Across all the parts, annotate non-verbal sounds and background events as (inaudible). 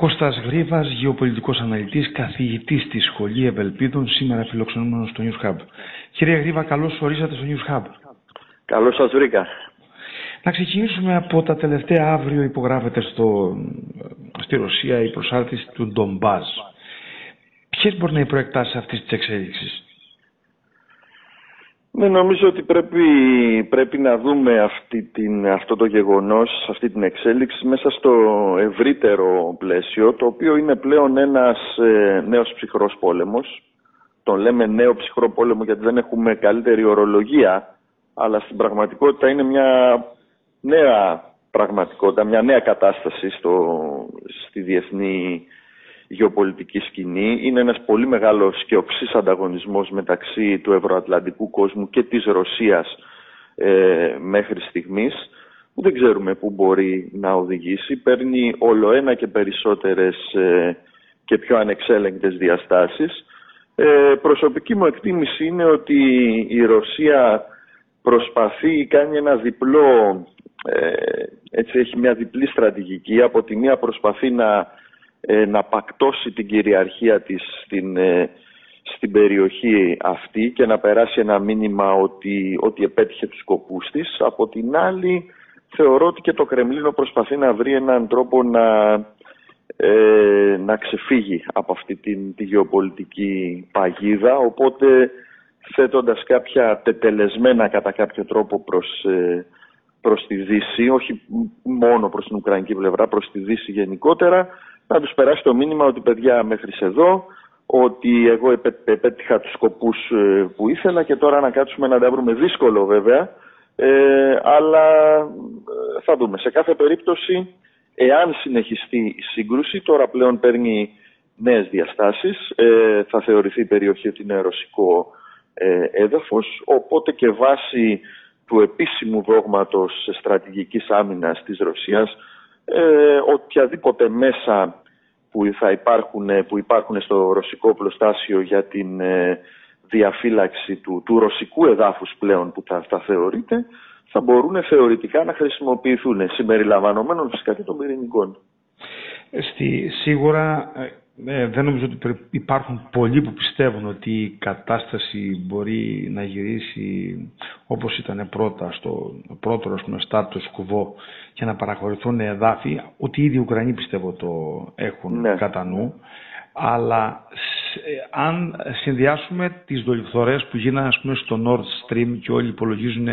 Κώστας Γρίβας, γεωπολιτικός αναλυτής, καθηγητής στη Σχολή Ευελπίδων, σήμερα φιλοξενούμενος στο News Hub. Κύριε Γρίβα, καλώς ορίσατε στο News Hub. Καλώς σας βρήκα. Να ξεκινήσουμε από τα τελευταία αύριο υπογράφεται στο, στη Ρωσία η προσάρτηση του Ντομπάζ. Ποιες μπορεί να είναι οι προεκτάσεις αυτής της εξέλιξης; Ναι, νομίζω ότι πρέπει, πρέπει να δούμε αυτή την, αυτό το γεγονός, αυτή την εξέλιξη μέσα στο ευρύτερο πλαίσιο, το οποίο είναι πλέον ένας ε, νέος ψυχρός πόλεμος. Τον λέμε νέο ψυχρό πόλεμο γιατί δεν έχουμε καλύτερη ορολογία, αλλά στην πραγματικότητα είναι μια νέα πραγματικότητα, μια νέα κατάσταση στο, στη διεθνή γεωπολιτική σκηνή. Είναι ένας πολύ μεγάλος και οξύς ανταγωνισμός μεταξύ του ευρωατλαντικού κόσμου και της Ρωσίας ε, μέχρι στιγμής που δεν ξέρουμε πού μπορεί να οδηγήσει. Παίρνει όλο ένα και περισσότερες ε, και πιο ανεξέλεγκτες διαστάσεις. Ε, προσωπική μου εκτίμηση είναι ότι η Ρωσία προσπαθεί, κάνει ένα διπλό, ε, έτσι έχει μια διπλή στρατηγική. Από τη μία προσπαθεί να ε, να πακτώσει την κυριαρχία της στην, ε, στην περιοχή αυτή και να περάσει ένα μήνυμα ότι, ότι επέτυχε τους σκοπούς της. Από την άλλη θεωρώ ότι και το Κρεμλίνο προσπαθεί να βρει έναν τρόπο να, ε, να ξεφύγει από αυτή την, τη γεωπολιτική παγίδα οπότε θέτοντας κάποια τετελεσμένα κατά κάποιο τρόπο προς, προς τη Δύση, όχι μόνο προς την Ουκρανική πλευρά, προς τη Δύση γενικότερα, να τους περάσει το μήνυμα ότι παιδιά μέχρι εδώ, ότι εγώ επέτυχα τους σκοπούς ε, που ήθελα και τώρα να κάτσουμε να τα βρούμε. Δύσκολο βέβαια, ε, αλλά ε, θα δούμε. Σε κάθε περίπτωση, εάν συνεχιστεί η σύγκρουση, τώρα πλέον παίρνει νέες διαστάσεις, ε, θα θεωρηθεί η περιοχή ότι είναι ρωσικό ε, έδαφος, οπότε και βάσει του επίσημου δόγματος στρατηγικής άμυνας της Ρωσίας, ε, οποιαδήποτε μέσα που, θα υπάρχουν, που υπάρχουν στο ρωσικό πλωστάσιο για την ε, διαφύλαξη του, του ρωσικού εδάφους πλέον που θα, θα θεωρείται, θα μπορούν θεωρητικά να χρησιμοποιηθούν, συμπεριλαμβανομένων φυσικά και των πυρηνικών. Στη, σίγουρα ε, ε, δεν νομίζω ότι υπάρχουν πολλοί που πιστεύουν ότι η κατάσταση μπορεί να γυρίσει όπως ήταν πρώτα στο πρώτο ας πούμε, κουβό και να παραχωρηθούν εδάφη, ότι ήδη οι Ουκρανοί πιστεύω το έχουν ναι. κατά νου. Αλλά ε, αν συνδυάσουμε τις δολιφθορές που γίνανε ας πούμε, στο Nord Stream και όλοι υπολογίζουν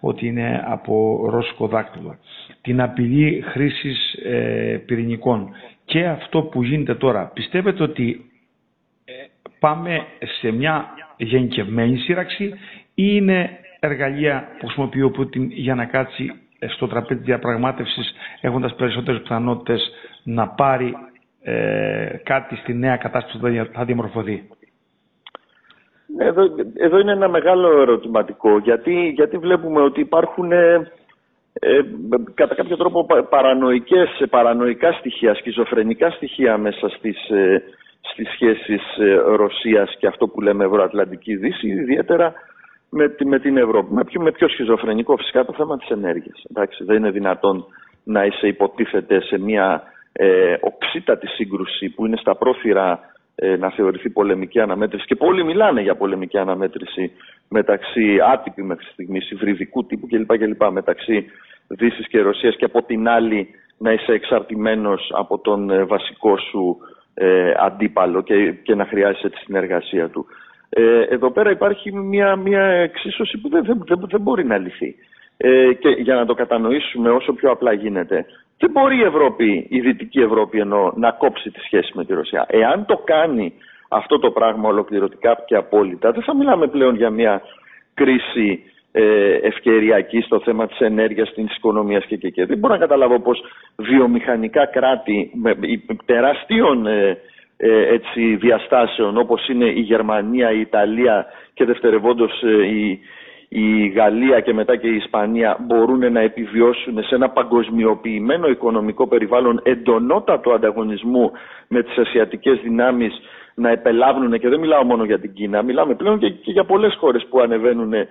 ότι είναι από ρώσικο δάκτυλο, την απειλή χρήσης ε, πυρηνικών και αυτό που γίνεται τώρα, πιστεύετε ότι ε, πάμε σε μια γενικευμένη σύραξη ή είναι εργαλεία που χρησιμοποιεί ο Πούτιν για να κάτσει στο τραπέζι διαπραγμάτευσης έχοντας περισσότερες πιθανότητες να πάρει ε, κάτι στη νέα κατάσταση που θα διαμορφωθεί; Εδώ, εδώ είναι ένα μεγάλο ερωτηματικό γιατί, γιατί βλέπουμε ότι υπάρχουν ε, ε, κατά κάποιο τρόπο παρανοϊκές, παρανοϊκά στοιχεία, σκιζοφρενικά στοιχεία μέσα στις, ε, στις σχέσεις ε, Ρωσίας και αυτό που λέμε Ευρωατλαντική Δύση, ιδιαίτερα με, με την Ευρώπη. Με πιο, με πιο σχιζοφρενικό φυσικά το θέμα της ενέργειας. Εντάξει, δεν είναι δυνατόν να είσαι υποτίθεται σε μια ε, οξύτατη σύγκρουση που είναι στα πρόθυρα ε, να θεωρηθεί πολεμική αναμέτρηση και πολλοί μιλάνε για πολεμική αναμέτρηση μεταξύ άτυπη μέχρι στιγμής, υβριδικού τύπου κλπ. κλπ μεταξύ Δύσης και Ρωσίας και από την άλλη να είσαι εξαρτημένος από τον ε, βασικό σου ε, αντίπαλο και, και να χρειάζεσαι τη συνεργασία του. Ε, εδώ πέρα υπάρχει μια, μια εξίσωση που δεν, δεν, δεν μπορεί να λυθεί. Ε, και για να το κατανοήσουμε όσο πιο απλά γίνεται. Δεν μπορεί η Ευρώπη, η Δυτική Ευρώπη εννοώ, να κόψει τη σχέση με τη Ρωσία; Εάν το κάνει αυτό το πράγμα ολοκληρωτικά και απόλυτα, δεν θα μιλάμε πλέον για μια κρίση ε, ευκαιριακή στο θέμα της ενέργειας, της οικονομίας και, και, και. Δεν μπορώ να καταλάβω πως βιομηχανικά κράτη με τεράστιων ε, ε, έτσι, διαστάσεων όπως είναι η Γερμανία, η Ιταλία και δευτερευόντως ε, η, η Γαλλία και μετά και η Ισπανία μπορούν να επιβιώσουν σε ένα παγκοσμιοποιημένο οικονομικό περιβάλλον εντονότατο ανταγωνισμού με τις ασιατικές δυνάμεις να επελάβουν και δεν μιλάω μόνο για την Κίνα, μιλάμε πλέον και, και για πολλές χώρες που ανεβαίνουν ε,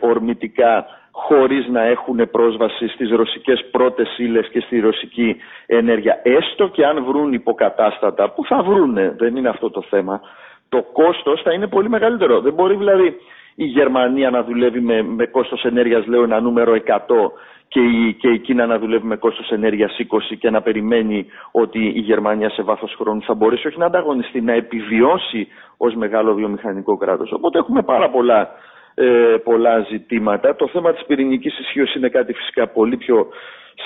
ορμητικά χωρίς να έχουν πρόσβαση στις ρωσικές πρώτες ύλες και στη ρωσική ενέργεια. Έστω και αν βρουν υποκατάστατα, που θα βρούνε, δεν είναι αυτό το θέμα, το κόστος θα είναι πολύ μεγαλύτερο. Δεν μπορεί δηλαδή η Γερμανία να δουλεύει με, με κόστος ενέργειας, λέω ένα νούμερο 100 και η, και η Κίνα να δουλεύει με κόστος ενέργειας 20 και να περιμένει ότι η Γερμανία σε βάθος χρόνου θα μπορέσει όχι να ανταγωνιστεί, να επιβιώσει ως μεγάλο βιομηχανικό κράτος. Οπότε έχουμε πάρα πολλά, ε, πολλά ζητήματα. Το θέμα της πυρηνικής ισχύως είναι κάτι φυσικά πολύ πιο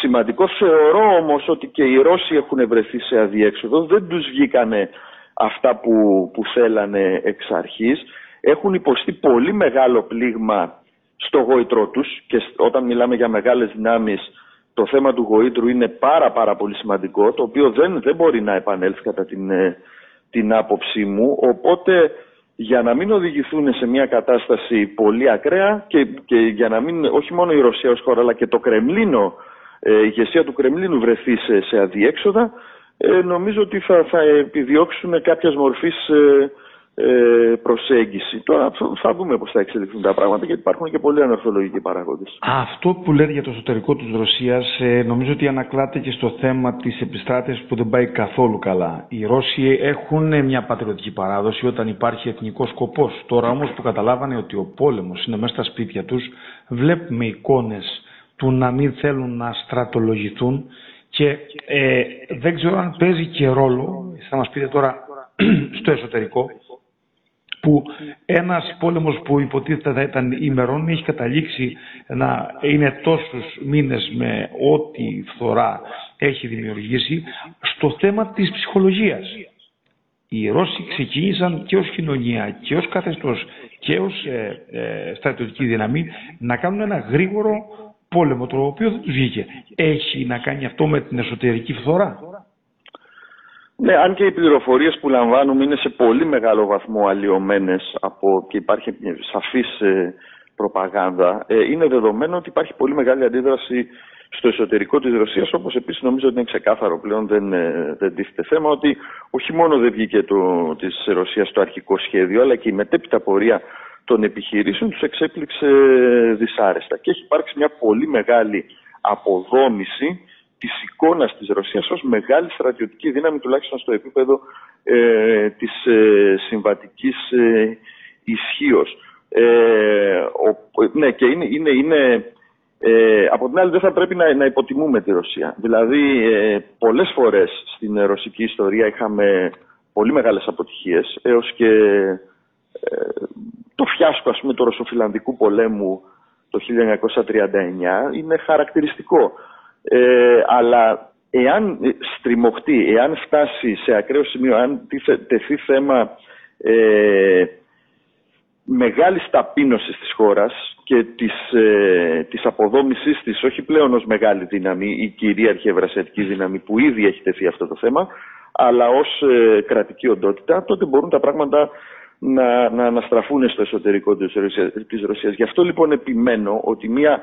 σημαντικό. Θεωρώ όμως ότι και οι Ρώσοι έχουν βρεθεί σε αδιέξοδο. Δεν τους βγήκανε αυτά που, που θέλανε εξ αρχής. Έχουν υποστεί πολύ μεγάλο πλήγμα στο γόητρό τους και όταν μιλάμε για μεγάλες δυνάμεις το θέμα του γοήτρου είναι πάρα πάρα πολύ σημαντικό το οποίο δεν, δεν μπορεί να επανέλθει κατά την, ε, την άποψή μου. Οπότε για να μην οδηγηθούν σε μια κατάσταση πολύ ακραία και, και για να μην όχι μόνο η Ρωσία ως χώρα αλλά και το Κρεμλίνο ε, η ηγεσία του Κρεμλίνου βρεθεί σε, σε αδιέξοδα ε, νομίζω ότι θα, θα επιδιώξουν κάποιας μορφής ε, ε, προσέγγιση. Τώρα θα δούμε πώς θα εξελιχθούν τα πράγματα γιατί υπάρχουν και πολλοί ανορθολογικοί παράγοντες. Αυτό που λέτε για το εσωτερικό της Ρωσίας ε, νομίζω ότι ανακλάται και στο θέμα της επιστράτευσης που δεν πάει καθόλου καλά. Οι Ρώσοι έχουν μια πατριωτική παράδοση όταν υπάρχει εθνικός σκοπός. Τώρα όμως που καταλάβανε ότι ο πόλεμος είναι μέσα στα σπίτια τους βλέπουμε εικόνες του να μην θέλουν να στρατολογηθούν και ε, δεν ξέρω αν παίζει και ρόλο, θα μας πείτε τώρα (clears throat) στο εσωτερικό, που ένας πόλεμος που υποτίθεται θα ήταν ημερών έχει καταλήξει να είναι τόσους μήνες με ό,τι φθορά έχει δημιουργήσει στο θέμα της ψυχολογίας. Οι Ρώσοι ξεκίνησαν και ως κοινωνία και ως καθεστώς και ως ε, ε, στρατιωτική δύναμη να κάνουν ένα γρήγορο πόλεμο το οποίο δεν τους βγήκε. Έχει να κάνει αυτό με την εσωτερική φθορά. Ναι, αν και οι πληροφορίες που λαμβάνουμε είναι σε πολύ μεγάλο βαθμό αλλοιωμένες από, και υπάρχει σαφής ε, προπαγάνδα, ε, είναι δεδομένο ότι υπάρχει πολύ μεγάλη αντίδραση στο εσωτερικό της Ρωσίας, όπως επίσης νομίζω ότι είναι ξεκάθαρο πλέον, δεν, ε, δεν τίθεται θέμα, ότι όχι μόνο δεν βγήκε το, της Ρωσίας το αρχικό σχέδιο, αλλά και η μετέπειτα πορεία των επιχειρήσεων τους εξέπληξε δυσάρεστα. Και έχει υπάρξει μια πολύ μεγάλη αποδόμηση της εικόνας της Ρωσίας ως μεγάλη στρατιωτική δύναμη τουλάχιστον στο επίπεδο ε, της ε, συμβατικής ε, ισχύως. Ε, ναι, και είναι, είναι, είναι ε, από την άλλη δεν θα πρέπει να, να υποτιμούμε τη Ρωσία. Δηλαδή ε, πολλές φορές στην ρωσική ιστορία είχαμε πολύ μεγάλες αποτυχίες έως και ε, το φιάσκο ας πούμε του ρωσοφιλανδικού πολέμου το 1939 είναι χαρακτηριστικό. Ε, αλλά εάν στριμωχτεί, εάν φτάσει σε ακραίο σημείο, αν τεθεί θέμα ε, μεγάλης ταπείνωσης της χώρας και της, ε, της αποδόμησής της, όχι πλέον ως μεγάλη δύναμη ή κυρίαρχη ευρασιατική δύναμη που ήδη έχει τεθεί αυτό το θέμα, αλλά ως ε, κρατική οντότητα, τότε μπορούν τα πράγματα να, να αναστραφούν στο εσωτερικό της Ρωσίας, της Ρωσίας. Γι' αυτό λοιπόν επιμένω ότι μια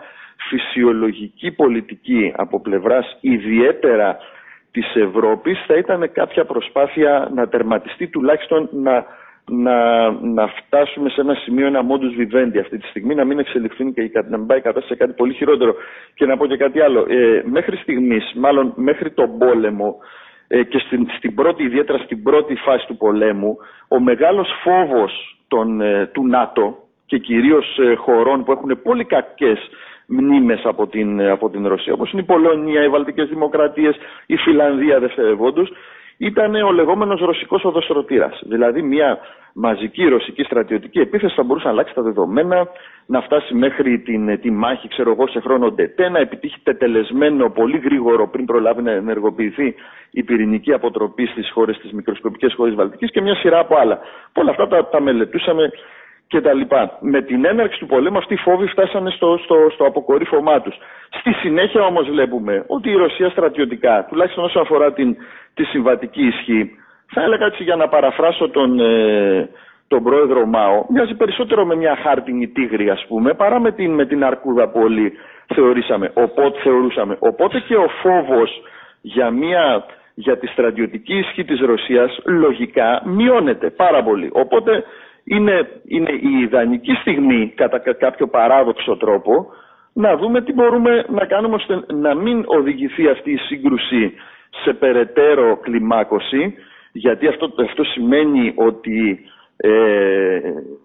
φυσιολογική πολιτική από πλευράς ιδιαίτερα της Ευρώπης θα ήταν κάποια προσπάθεια να τερματιστεί τουλάχιστον να, να, να φτάσουμε σε ένα σημείο, ένα modus vivendi αυτή τη στιγμή, να μην εξελιχθούν και να μην πάει κατάσταση σε κάτι πολύ χειρότερο. Και να πω και κάτι άλλο. Ε, μέχρι στιγμής, μάλλον μέχρι τον πόλεμο, ε, και στην, στην πρώτη, ιδιαίτερα στην πρώτη φάση του πολέμου, ο μεγάλος φόβος των, ε, του ΝΑΤΟ και κυρίως ε, χωρών που έχουν πολύ κακές μνήμες από την, από την Ρωσία, όπως είναι η Πολωνία, οι Βαλτικές Δημοκρατίες, η Φιλανδία δευτερευόντως, ήταν ο λεγόμενος ρωσικός οδοστρωτήρας. Δηλαδή μια μαζική ρωσική στρατιωτική επίθεση θα μπορούσε να αλλάξει τα δεδομένα, να φτάσει μέχρι την, τη Μάγχη, ξέρω εγώ, σε χρόνο ντετέ, να επιτύχει τετελεσμένο πολύ γρήγορο πριν προλάβει να ενεργοποιηθεί η πυρηνική αποτροπή στις χώρες, τι μικροσκοπικέ χώρε Βαλτικής και μια σειρά από άλλα. Όλα αυτά τα, τα μελετούσαμε και τα λοιπά. Με την έναρξη του πολέμου αυτοί οι φόβοι φτάσανε στο, στο, στο αποκορύφωμά τους. Στη συνέχεια όμως βλέπουμε ότι η Ρωσία στρατιωτικά, τουλάχιστον όσον αφορά την, τη συμβατική ισχύ, θα έλεγα έτσι για να παραφράσω τον, ε, τον πρόεδρο Μάο, μοιάζει περισσότερο με μια χάρτινη τίγρη ας πούμε, παρά με την, με την αρκούδα που όλοι θεωρήσαμε, οπότε, θεωρούσαμε. Οπότε και ο φόβος για, μια, για τη στρατιωτική ισχύ της Ρωσίας λογικά μειώνεται πάρα πολύ. Οπότε είναι, είναι η ιδανική στιγμή κατά κάποιο παράδοξο τρόπο να δούμε τι μπορούμε να κάνουμε ώστε να μην οδηγηθεί αυτή η σύγκρουση σε περαιτέρω κλιμάκωση, γιατί αυτό, αυτό σημαίνει ότι ε,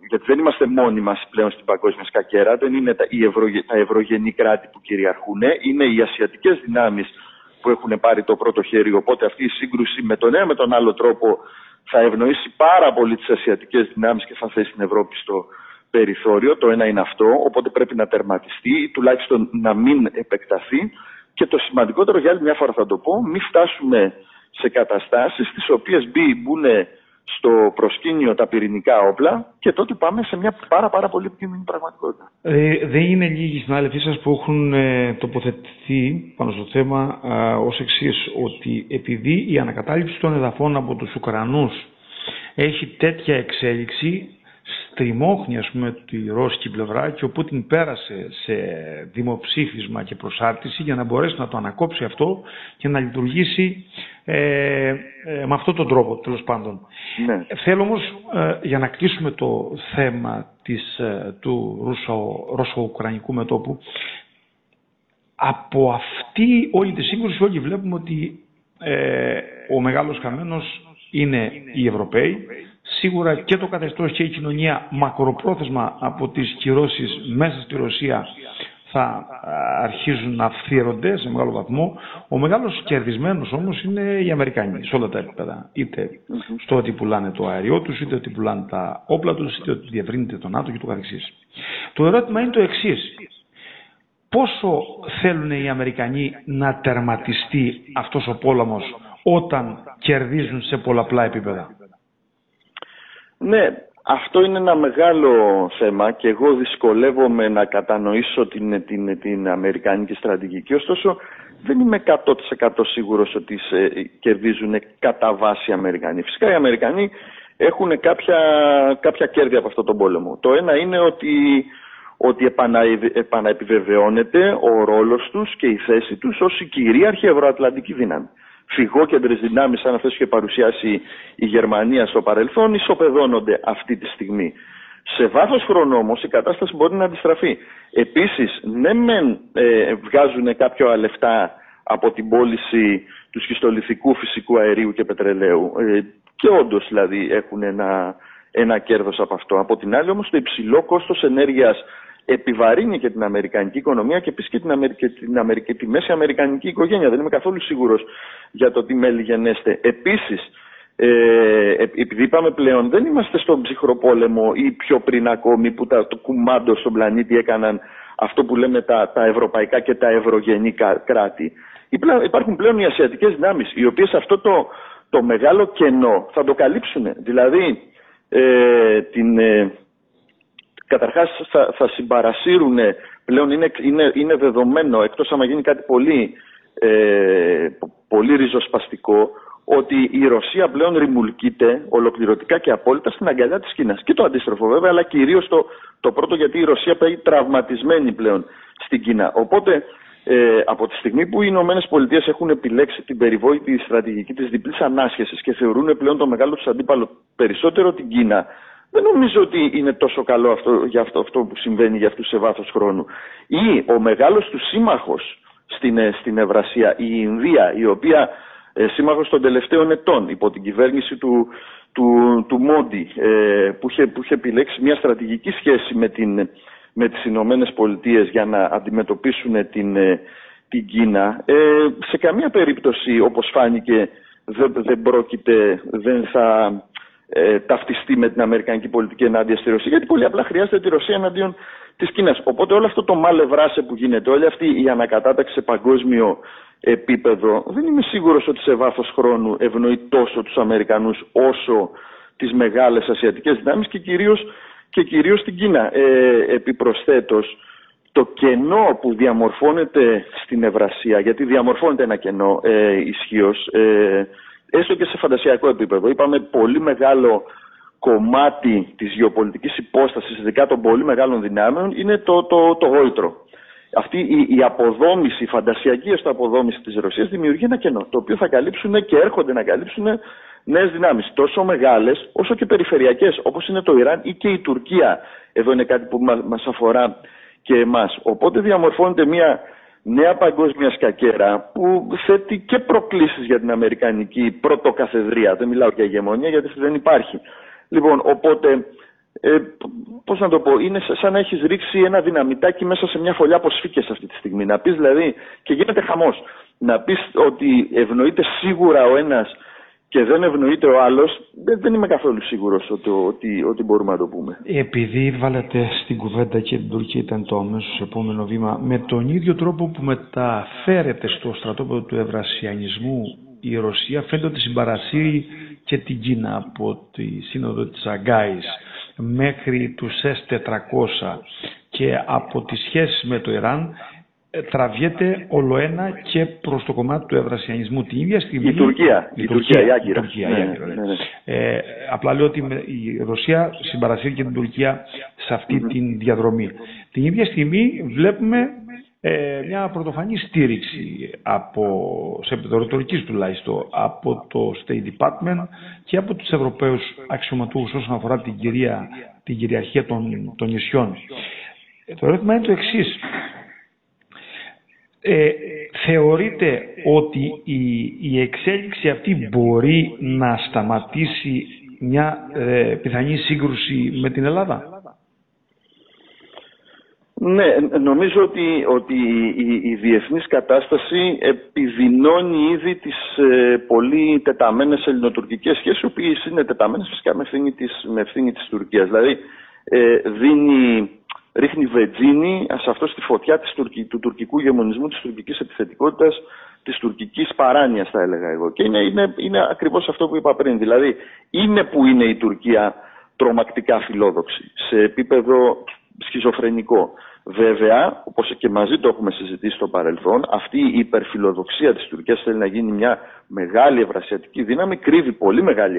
γιατί δεν είμαστε μόνοι μας πλέον στην παγκόσμια σκακέρα, δεν είναι τα, οι ευρω, τα ευρωγενή κράτη που κυριαρχούν, είναι οι ασιατικές δυνάμεις που έχουν πάρει το πρώτο χέρι, οπότε αυτή η σύγκρουση με τον ένα με τον άλλο τρόπο θα ευνοήσει πάρα πολύ τις ασιατικές δυνάμεις και θα θέσει την Ευρώπη στο περιθώριο, το ένα είναι αυτό, οπότε πρέπει να τερματιστεί ή τουλάχιστον να μην επεκταθεί και το σημαντικότερο για άλλη μια φορά θα το πω, μην φτάσουμε σε καταστάσεις στις οποίες μπουν στο προσκήνιο τα πυρηνικά όπλα και τότε πάμε σε μια πάρα πάρα πολύ επικίνδυνη πραγματικότητα. Ε, δεν είναι λίγοι συνάδελφοί σας που έχουν ε, τοποθετηθεί πάνω στο θέμα ε, ως εξής ότι επειδή η ανακατάληψη των εδαφών από τους Ουκρανούς έχει τέτοια εξέλιξη στριμώχνει ας πούμε τη ρώσικη πλευρά και ο Πούτιν πέρασε σε δημοψήφισμα και προσάρτηση για να μπορέσει να το ανακόψει αυτό και να λειτουργήσει ε, ε, με αυτόν τον τρόπο τέλος πάντων. Ναι. Θέλω όμως ε, για να κλείσουμε το θέμα της, ε, του ρωσο-ουκρανικού μετόπου από αυτή όλη τη σύγκρουση όλοι βλέπουμε ότι ο μεγάλος χαμένος είναι οι Ευρωπαίοι Σίγουρα και το καθεστώς και η κοινωνία μακροπρόθεσμα από τις κυρώσεις μέσα στη Ρωσία θα αρχίζουν να φθύρονται σε μεγάλο βαθμό. Ο μεγάλος κερδισμένος όμως είναι οι Αμερικανοί σε όλα τα επίπεδα. Είτε στο ότι πουλάνε το αέριό τους, είτε ότι πουλάνε τα όπλα τους, είτε ότι διευρύνεται το ΝΑΤΟ και το καθεξής. Το ερώτημα είναι το εξής. Πόσο θέλουν οι Αμερικανοί να τερματιστεί αυτός ο πόλεμος όταν κερδίζουν σε πολλαπλά επίπεδα; Ναι, αυτό είναι ένα μεγάλο θέμα και εγώ δυσκολεύομαι να κατανοήσω την, την, την Αμερικανική στρατηγική. Ωστόσο, δεν είμαι 100% σίγουρος ότι σε, κερδίζουν κατά βάση οι Αμερικανοί. Φυσικά οι Αμερικανοί έχουν κάποια, κάποια κέρδη από αυτό τον πόλεμο. Το ένα είναι ότι, ότι επανα, επαναεπιβεβαιώνεται ο ρόλος τους και η θέση τους ως η κυρίαρχη ευρωατλαντική δύναμη φυγόκεντρες δυνάμεις σαν αυτές που είχε παρουσιάσει η Γερμανία στο παρελθόν ισοπεδώνονται αυτή τη στιγμή. Σε βάθος χρόνου όμως η κατάσταση μπορεί να αντιστραφεί. Επίσης, ναι μεν ε, βγάζουν κάποια λεφτά από την πώληση του σχιστολιθικού φυσικού αερίου και πετρελαίου ε, και όντως δηλαδή έχουν ένα, ένα κέρδος από αυτό. Από την άλλη όμως το υψηλό κόστος ενέργειας επιβαρύνει και την Αμερικανική οικονομία και επίση και την, Αμερική, την Αμερική, τη μέση Αμερικανική οικογένεια. Δεν είμαι καθόλου σίγουρος για το τι μέλη γενέστε. Επίσης, ε, επειδή είπαμε πλέον, δεν είμαστε στον ψυχροπόλεμο ή πιο πριν ακόμη που τα, το κουμάντο στον πλανήτη έκαναν αυτό που λέμε τα, τα ευρωπαϊκά και τα ευρωγενή κράτη. Υπάρχουν πλέον οι ασιατικές δυνάμεις, οι οποίες αυτό το, το μεγάλο κενό θα το καλύψουν. Δηλαδή, ε, την, ε, καταρχάς θα, θα συμπαρασύρουν, πλέον είναι, είναι, είναι δεδομένο, εκτός άμα γίνει κάτι πολύ, ε, πολύ ριζοσπαστικό, ότι η Ρωσία πλέον ρημουλκείται ολοκληρωτικά και απόλυτα στην αγκαλιά της Κίνας. Και το αντίστροφο βέβαια, αλλά κυρίως το, το πρώτο γιατί η Ρωσία πάει τραυματισμένη πλέον στην Κίνα. Οπότε ε, από τη στιγμή που οι Ηνωμένες Πολιτείες έχουν επιλέξει την περιβόητη στρατηγική της διπλής ανάσχεσης και θεωρούν πλέον το μεγάλο τους αντίπαλο περισσότερο την Κίνα, δεν νομίζω ότι είναι τόσο καλό αυτό, για αυτό, αυτό που συμβαίνει για αυτούς σε βάθος χρόνου. Ή ο μεγάλος του σύμμαχος στην, ε, στην Ευρασία, η Ινδία, η οποία ε, σύμμαχος των τελευταίων ετών υπό την κυβέρνηση του, του, του Μόντι, ε, που, είχε, που είχε επιλέξει μια στρατηγική σχέση με, την, με τις Ηνωμένες Πολιτείες για να αντιμετωπίσουν την, ε, την Κίνα, ε, σε καμία περίπτωση όπως φάνηκε δεν, δεν πρόκειται, δεν θα ε, ταυτιστεί με την Αμερικανική πολιτική ενάντια στη Ρωσία, γιατί πολύ απλά χρειάζεται τη Ρωσία εναντίον της Κίνας. Οπότε όλο αυτό το μάλευράσε που γίνεται, όλη αυτή η ανακατάταξη σε παγκόσμιο επίπεδο, δεν είμαι σίγουρος ότι σε βάθος χρόνου ευνοεί τόσο τους Αμερικανούς όσο τις μεγάλες ασιατικές δυνάμεις και κυρίως και κυρίως την Κίνα. Ε, επιπροσθέτως, το κενό που διαμορφώνεται στην Ευρασία, γιατί διαμορφώνεται ένα κενό ε, ισχύως, ε, έστω και σε φαντασιακό επίπεδο. Είπαμε πολύ μεγάλο κομμάτι της γεωπολιτικής υπόστασης, ειδικά των πολύ μεγάλων δυνάμεων, είναι το, το, το γόητρο. Αυτή η, η αποδόμηση, η φαντασιακή έστω αποδόμηση της Ρωσίας δημιουργεί ένα κενό, το οποίο θα καλύψουν και έρχονται να καλύψουν νέες δυνάμεις, τόσο μεγάλες όσο και περιφερειακές, όπως είναι το Ιράν ή και η Τουρκία. Εδώ είναι κάτι που μας αφορά και εμάς. Οπότε διαμορφώνεται μια νέα παγκόσμια σκακέρα που θέτει και προκλήσεις για την Αμερικανική πρωτοκαθεδρία. Δεν μιλάω για ηγεμονία γιατί δεν υπάρχει. Λοιπόν, οπότε, ε, πώς να το πω, είναι σαν να έχεις ρίξει ένα δυναμητάκι μέσα σε μια φωλιά από σφίκες αυτή τη στιγμή. Να πεις δηλαδή, και γίνεται χαμός, να πεις ότι ευνοείται σίγουρα ο ένας και δεν ευνοείται ο άλλος, δεν, είμαι καθόλου σίγουρος ότι, ότι, ότι, μπορούμε να το πούμε. Επειδή βάλετε στην κουβέντα και την Τουρκία ήταν το αμέσως επόμενο βήμα, με τον ίδιο τρόπο που μεταφέρεται στο στρατόπεδο του Ευρασιανισμού η Ρωσία φαίνεται ότι συμπαρασύρει και την Κίνα από τη σύνοδο της Αγκάης μέχρι τους S400 και από τις σχέσεις με το Ιράν ε, τραβιέται όλο ένα και προς το κομμάτι του ευρασιανισμού. Την ίδια στιγμή. Η Τουρκία. Η, Τουρκία, η Άγκυρα. Η Τουρκία, ναι, η ναι, ναι, ναι. Ε, απλά λέω ότι η Ρωσία συμπαρασύρει και την Τουρκία σε αυτή mm-hmm. την διαδρομή. Την ίδια στιγμή βλέπουμε ε, μια πρωτοφανή στήριξη από, σε επίπεδο τουλάχιστον από το State Department και από τους Ευρωπαίους αξιωματούχους όσον αφορά την, κυρία, την κυριαρχία των, των νησιών. Ε, το ερώτημα είναι το εξής ε, θεωρείτε ότι η, η εξέλιξη αυτή μπορεί να σταματήσει μια ε, πιθανή σύγκρουση με την Ελλάδα; Ναι, νομίζω ότι, ότι η, η διεθνής κατάσταση επιδεινώνει ήδη τις ε, πολύ τεταμένες ελληνοτουρκικές σχέσεις, οι οποίες είναι τεταμένες φυσικά με ευθύνη της, με ευθύνη της Τουρκίας. Δηλαδή, ε, δίνει ρίχνει βετζίνη σε αυτό στη φωτιά της, του τουρκικού γεμονισμού, της τουρκικής επιθετικότητας, της τουρκικής παράνοιας θα έλεγα εγώ. Και είναι, είναι, είναι ακριβώς αυτό που είπα πριν. Δηλαδή είναι που είναι η Τουρκία τρομακτικά φιλόδοξη, σε επίπεδο σχιζοφρενικό. Βέβαια, όπως και μαζί το έχουμε συζητήσει στο παρελθόν, αυτή η υπερφιλοδοξία της Τουρκίας θέλει να γίνει μια μεγάλη ευρασιατική δύναμη, κρύβει πολύ μεγάλη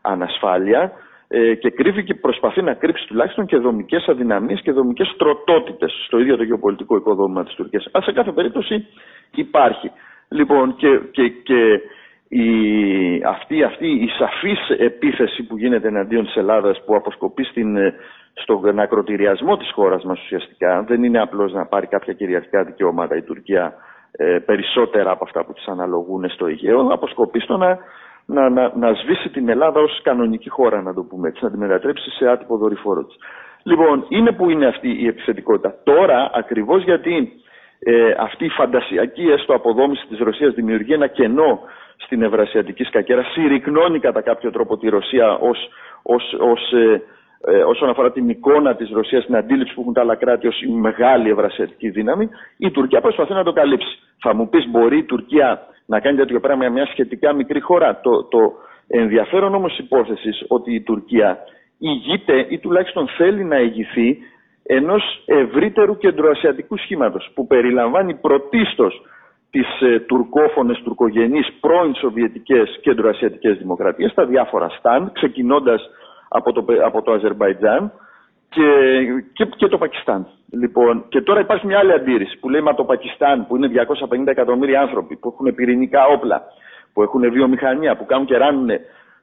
ανασφάλεια, ε, και κρύβει και προσπαθεί να κρύψει τουλάχιστον και δομικές αδυναμίες και δομικές τροτότητε στο ίδιο το γεωπολιτικό οικοδόμημα της Τουρκίας. Αλλά σε κάθε περίπτωση υπάρχει. Λοιπόν, και, και, και η, αυτή, αυτή η σαφής επίθεση που γίνεται εναντίον της Ελλάδας που αποσκοπεί στην, στον ακροτηριασμό της χώρας μας ουσιαστικά δεν είναι απλώς να πάρει κάποια κυριαρχικά δικαιώματα η Τουρκία ε, περισσότερα από αυτά που της αναλογούν στο Αιγαίο αποσκοπεί στο να να, να, να σβήσει την Ελλάδα ως κανονική χώρα, να το πούμε έτσι, να τη μετατρέψει σε άτυπο δορυφόρο της. Λοιπόν, είναι που είναι αυτή η επιθετικότητα. Τώρα, ακριβώς γιατί ε, αυτή η φαντασιακή έστω αποδόμηση της Ρωσίας δημιουργεί ένα κενό στην ευρασιατική σκακέρα, συρρυκνώνει κατά κάποιο τρόπο τη Ρωσία ως, ως, ως ε, ε, όσον αφορά την εικόνα της Ρωσίας, την αντίληψη που έχουν τα άλλα κράτη ως η μεγάλη ευρασιατική δύναμη, η Τουρκία προσπαθεί να το καλύψει. Θα μου πεις, μπορεί η Τουρκία να κάνει τέτοιο πράγμα μια σχετικά μικρή χώρα; Το, το ενδιαφέρον όμως υπόθεσης ότι η Τουρκία ηγείται ή τουλάχιστον θέλει να ηγηθεί ενός ευρύτερου κεντροασιατικού σχήματος που περιλαμβάνει πρωτίστως τις ε, τουρκόφωνες, τουρκογενείς, πρώην σοβιετικές κεντροασιατικές δημοκρατίες, τα διάφορα σταν, ξεκινώντας από το, από το Αζερβαϊτζάν και, και, και το Πακιστάν. Λοιπόν, και τώρα υπάρχει μια άλλη αντίρρηση που λέει μα το Πακιστάν που είναι 250 εκατομμύρια άνθρωποι που έχουν πυρηνικά όπλα, που έχουν βιομηχανία, που κάνουν και ράνουν,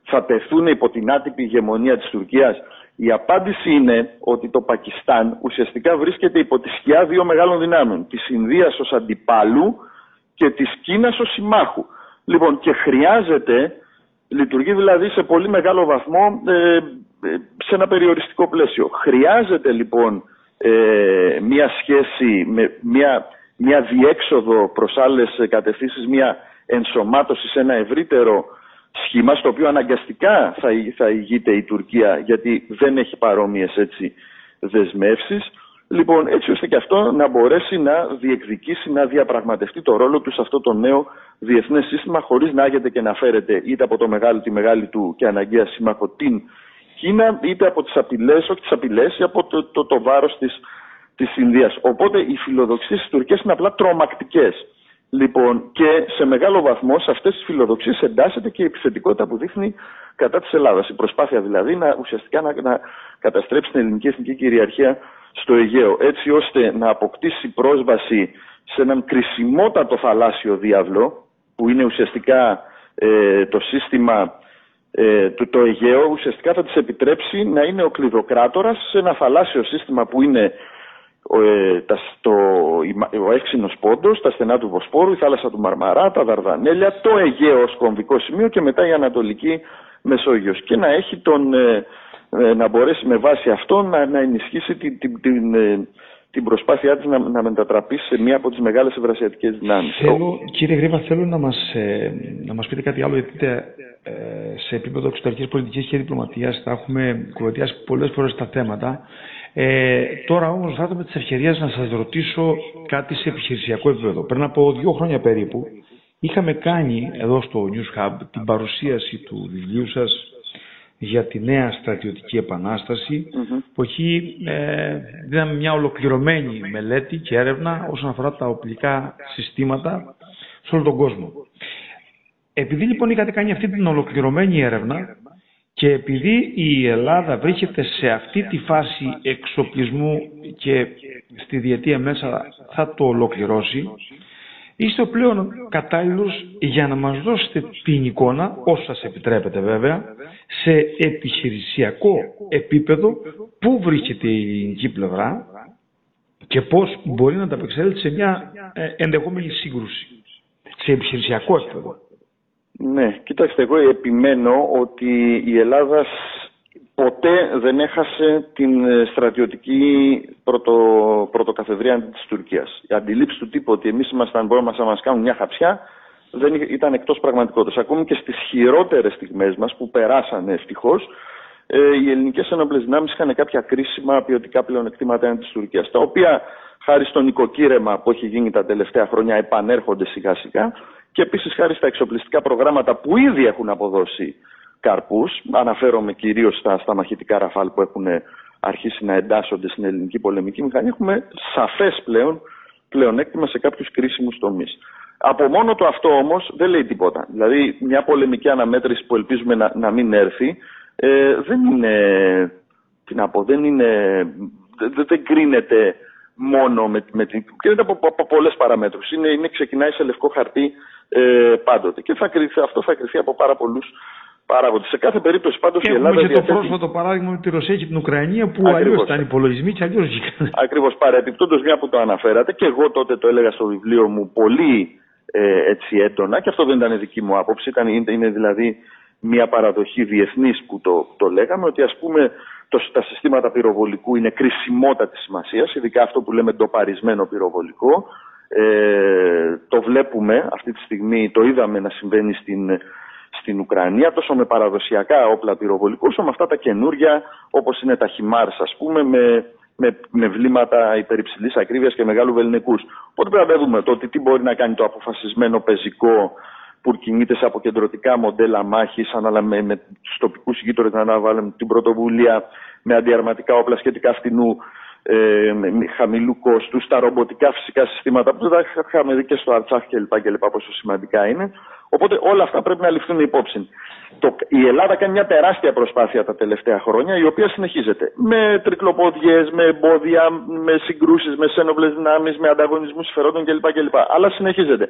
θα τεθούν υπό την άτυπη ηγεμονία της Τουρκίας. Η απάντηση είναι ότι το Πακιστάν ουσιαστικά βρίσκεται υπό τη σκιά δύο μεγάλων δυνάμεων. Της Ινδίας ως αντιπάλου και της Κίνας ως συμμάχου. Λοιπόν, και χρειάζεται Λειτουργεί δηλαδή σε πολύ μεγάλο βαθμό ε, ε, σε ένα περιοριστικό πλαίσιο. Χρειάζεται λοιπόν ε, μια σχέση, με, μια, μια διέξοδο προς άλλες κατευθύνσεις, μια ενσωμάτωση σε ένα ευρύτερο σχήμα στο οποίο αναγκαστικά θα, θα ηγείται η Τουρκία γιατί δεν έχει παρόμοιες έτσι δεσμεύσεις Λοιπόν, έτσι ώστε και αυτό να μπορέσει να διεκδικήσει, να διαπραγματευτεί το ρόλο του σε αυτό το νέο διεθνές σύστημα, χωρίς ναάγεται και να φέρεται είτε από το μεγάλο, τη μεγάλη του και αναγκαία σύμμαχο την Κίνα, είτε από τις απειλές, όχι τις απειλές, ή από το, το, το βάρος της της Ινδίας. Οπότε οι φιλοδοξίες της Τουρκίας είναι απλά τρομακτικές. Λοιπόν, και σε μεγάλο βαθμό σε αυτές τις φιλοδοξίες εντάσσεται και η επιθετικότητα που δείχνει κατά της Ελλάδας. Η προσπάθεια δηλαδή να ουσιαστικά να, να καταστρέψει την ελληνική εθνική κυριαρχία στο Αιγαίο, έτσι ώστε να αποκτήσει πρόσβαση σε έναν κρισιμότατο θαλάσσιο διάβλο, που είναι ουσιαστικά ε, το σύστημα ε, του το Αιγαίο, ουσιαστικά θα της επιτρέψει να είναι ο κλειδοκράτορας σε ένα θαλάσσιο σύστημα που είναι ε, τα, το, ο έξινος πόντος, τα στενά του Βοσπόρου, η θάλασσα του Μαρμαρά, τα Δαρδανέλια, το Αιγαίο ως κομβικό σημείο και μετά η Ανατολική Μεσόγειος. Και να έχει τον, ε, ε, να μπορέσει με βάση αυτό να, να ενισχύσει την, την, την, την προσπάθειά της να, να μετατραπεί σε μία από τις μεγάλες ευρασιατικές δυνάμεις. Θέλω, κύριε Γρήβα, θέλω να μας, να μας πείτε κάτι άλλο, γιατί σε επίπεδο εξωτερικής πολιτικής και διπλωματίας θα έχουμε κουβεντιάσει πολλές φορές τα θέματα. Ε, τώρα όμως θα με τις ευκαιρίες να σας ρωτήσω κάτι σε επιχειρησιακό επίπεδο. Πριν από δύο χρόνια περίπου είχαμε κάνει εδώ στο News Hub την παρουσίαση του βιβλίου σας για τη νέα στρατιωτική που εκεί ε, δίναμε μια ολοκληρωμένη μελέτη και έρευνα όσον αφορά τα οπλικά συστήματα σε όλο τον κόσμο. Επειδή λοιπόν είχατε κάνει αυτή την ολοκληρωμένη έρευνα, και επειδή η Ελλάδα βρίσκεται σε αυτή τη φάση εξοπλισμού και στη διετία μέσα θα το ολοκληρώσει, είστε πλέον κατάλληλος για να μας δώσετε την εικόνα, όσο σας επιτρέπετε βέβαια, σε επιχειρησιακό επίπεδο, πού βρίσκεται η ελληνική πλευρά και πώς μπορεί να ανταπεξέλθει σε μια ε, ενδεχόμενη σύγκρουση, σε επιχειρησιακό επίπεδο. Ναι, κοιτάξτε, εγώ επιμένω ότι η Ελλάδα ποτέ δεν έχασε την ε, στρατιωτική πρωτο, πρωτοκαθεδρία της Τουρκίας. Η αντιλήψη του τύπου ότι εμείς ήμασταν, μπορούμε να μας κάνουν μια χαψιά δεν ήταν εκτός πραγματικότητας. Ακόμη και στις χειρότερες στιγμές μας που περάσανε ευτυχώς, ε, οι ελληνικές ενόπλες δυνάμεις είχαν κάποια κρίσιμα ποιοτικά πλεονεκτήματα της Τουρκίας, τα οποία χάρη στο νοικοκύρεμα που έχει γίνει τα τελευταία χρόνια επανέρχονται σιγά σιγά και επίσης χάρη στα εξοπλιστικά προγράμματα που ήδη έχουν αποδώσει καρπούς. Αναφέρομαι κυρίως στα, στα μαχητικά ραφάλ που έχουν αρχίσει να εντάσσονται στην ελληνική πολεμική μηχανή. Έχουμε σαφές πλέον πλεονέκτημα σε κάποιους κρίσιμους τομείς. Από μόνο το αυτό όμως δεν λέει τίποτα. Δηλαδή, μια πολεμική αναμέτρηση που ελπίζουμε να, να μην έρθει ε, δεν είναι. Τι να πω, δεν είναι. Δεν, δεν κρίνεται μόνο με, με την. κρίνεται από, από, από πολλές παραμέτρους. Είναι, είναι, ξεκινάει σε λευκό χαρτί ε, πάντοτε. Και θα κρυθεί, αυτό θα κρυθεί από πάρα πολλούς παράγοντε. Σε κάθε περίπτωση πάντως η Ελλάδα. Και διαθέτει... το πρόσφατο παράδειγμα με τη Ρωσία και την Ουκρανία που αλλιώς ήταν υπολογισμοί και αλλιώς βγήκαν. Ακριβώς. Παρεπιπτόντω, μια που το αναφέρατε, και εγώ τότε το έλεγα στο βιβλίο μου πολύ ε, έτσι έντονα, και αυτό δεν ήταν δική μου άποψη, ήταν, είναι δηλαδή μια παραδοχή διεθνής που το, το λέγαμε, ότι ας πούμε το, τα συστήματα πυροβολικού είναι κρισιμότατη σημασίας, ειδικά αυτό που λέμε το παρισμένο πυροβολικό. Ε, το βλέπουμε αυτή τη στιγμή, το είδαμε να συμβαίνει στην, στην Ουκρανία, τόσο με παραδοσιακά όπλα πυροβολικούς, όσο με αυτά τα καινούρια, όπως είναι τα χιμάρς, ας πούμε, με, με, με βλήματα υπερυψηλής ακρίβειας και μεγάλου βεληνικούς. Οπότε πρέπει να δούμε το ότι τι μπορεί να κάνει το αποφασισμένο πεζικό που κινείται σε αποκεντρωτικά μοντέλα μάχης, αλλά με, με τους τοπικούς γείτονες να αναβάλουν την πρωτοβουλία με αντιαρματικά όπλα σχετικά φτηνού ε, χαμηλού κόστου, τα ρομποτικά φυσικά συστήματα που δεν είχαμε δει και στο Αρτσάχ κλπ. κλπ πόσο σημαντικά είναι. Οπότε όλα αυτά πρέπει να ληφθούν υπόψη. Το, η Ελλάδα κάνει μια τεράστια προσπάθεια τα τελευταία χρόνια, η οποία συνεχίζεται. Με τρικλοποδιές, με εμπόδια, με συγκρούσεις, με σένοπλες δυνάμεις, με ανταγωνισμούς συμφερόντων κλπ. κλπ. Αλλά συνεχίζεται.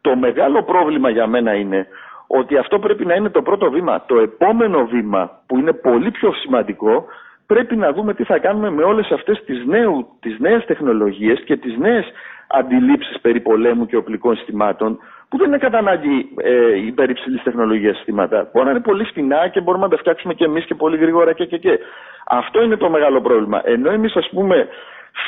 Το μεγάλο πρόβλημα για μένα είναι ότι αυτό πρέπει να είναι το πρώτο βήμα. Το επόμενο βήμα, που είναι πολύ πιο σημαντικό, πρέπει να δούμε τι θα κάνουμε με όλες αυτές τις, νέου, τις νέες τεχνολογίες και τις νέες αντιλήψεις περί πολέμου και οπλικών συστημάτων που δεν είναι κατά ανάγκη ε, υπερυψηλής τεχνολογίας συστήματα. Μπορεί να είναι πολύ φτηνά και μπορούμε να τα φτιάξουμε και εμείς και πολύ γρήγορα και και και. Αυτό είναι το μεγάλο πρόβλημα. Ενώ εμείς ας πούμε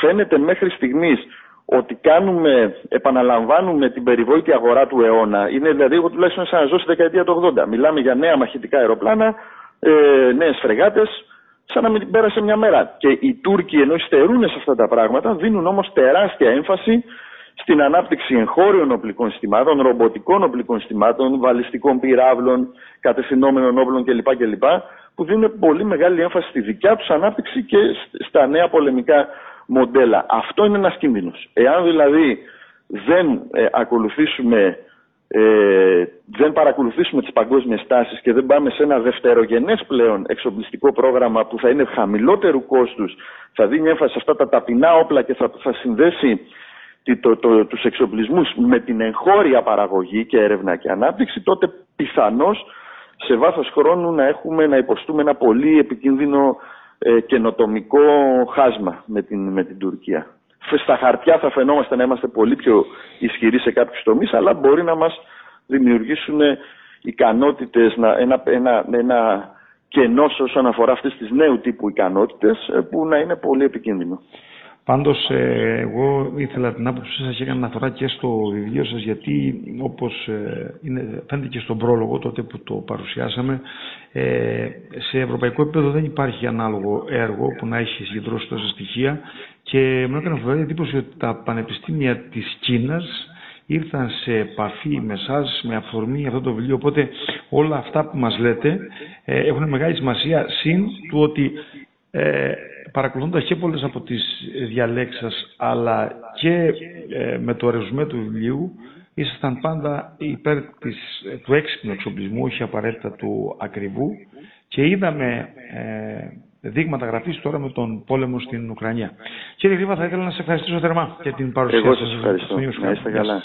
φαίνεται μέχρι στιγμής ότι κάνουμε, επαναλαμβάνουμε την περιβόητη αγορά του αιώνα. Είναι δηλαδή, εγώ τουλάχιστον σαν να ζω στη δεκαετία του 80. Μιλάμε για νέα μαχητικά αεροπλάνα, ε, νέες φρεγάτες, σαν να μην πέρασε μια μέρα. Και οι Τούρκοι ενώ υστερούν σε αυτά τα πράγματα δίνουν όμως τεράστια έμφαση στην ανάπτυξη εγχώριων οπλικών συστημάτων, ρομποτικών οπλικών συστημάτων, βαλιστικών πυράβλων, κατευθυνόμενων όπλων κλπ. κλπ που δίνουν πολύ μεγάλη έμφαση στη δικιά τους ανάπτυξη και στα νέα πολεμικά μοντέλα. Αυτό είναι ένας κίνδυνος. Εάν δηλαδή δεν ε, ακολουθήσουμε ε, δεν παρακολουθήσουμε τις παγκόσμιες τάσεις και δεν πάμε σε ένα δευτερογενές πλέον εξοπλιστικό πρόγραμμα που θα είναι χαμηλότερου κόστους, θα δίνει έμφαση σε αυτά τα ταπεινά όπλα και θα, θα συνδέσει το, το, τους εξοπλισμούς με την εγχώρια παραγωγή και έρευνα και ανάπτυξη, τότε πιθανώς σε βάθος χρόνου να έχουμε να υποστούμε ένα πολύ επικίνδυνο ε, καινοτομικό χάσμα με την, με την Τουρκία. Στα χαρτιά θα φαινόμαστε να είμαστε πολύ πιο ισχυροί σε κάποιους τομείς, αλλά μπορεί να μας δημιουργήσουν ικανότητες, ένα, ένα, ένα κενό όσον αφορά αυτές τις νέου τύπου ικανότητες ε, που να είναι πολύ επικίνδυνο. Πάντως ε, εγώ ήθελα την άποψή σας και έκανα αναφορά και στο βιβλίο σας γιατί όπως ε, είναι, φαίνεται και στον πρόλογο τότε που το παρουσιάσαμε σε ευρωπαϊκό επίπεδο δεν υπάρχει ανάλογο έργο που να έχει συγκεντρώσει τόσα στοιχεία και μου έκανε φοβερή εντύπωση ότι τα πανεπιστήμια της Κίνας ήρθαν σε επαφή με εσά με αφορμή αυτό το βιβλίο. Οπότε όλα αυτά που μας λέτε ε, έχουν μεγάλη σημασία συν του ότι ε, παρακολουθώντας και πολλές από τις διαλέξεις σας αλλά και ε, με το ρεζουμέ του βιβλίου ήσασταν πάντα υπέρ της, του έξυπνου εξοπλισμού, όχι απαραίτητα του ακριβού και είδαμε ε, δείγματα γραφής τώρα με τον πόλεμο στην Ουκρανία. Κύριε Γρήβα, θα ήθελα να σε ευχαριστήσω θερμά για την παρουσία σας. Εγώ σας ευχαριστώ. Να είστε καλά.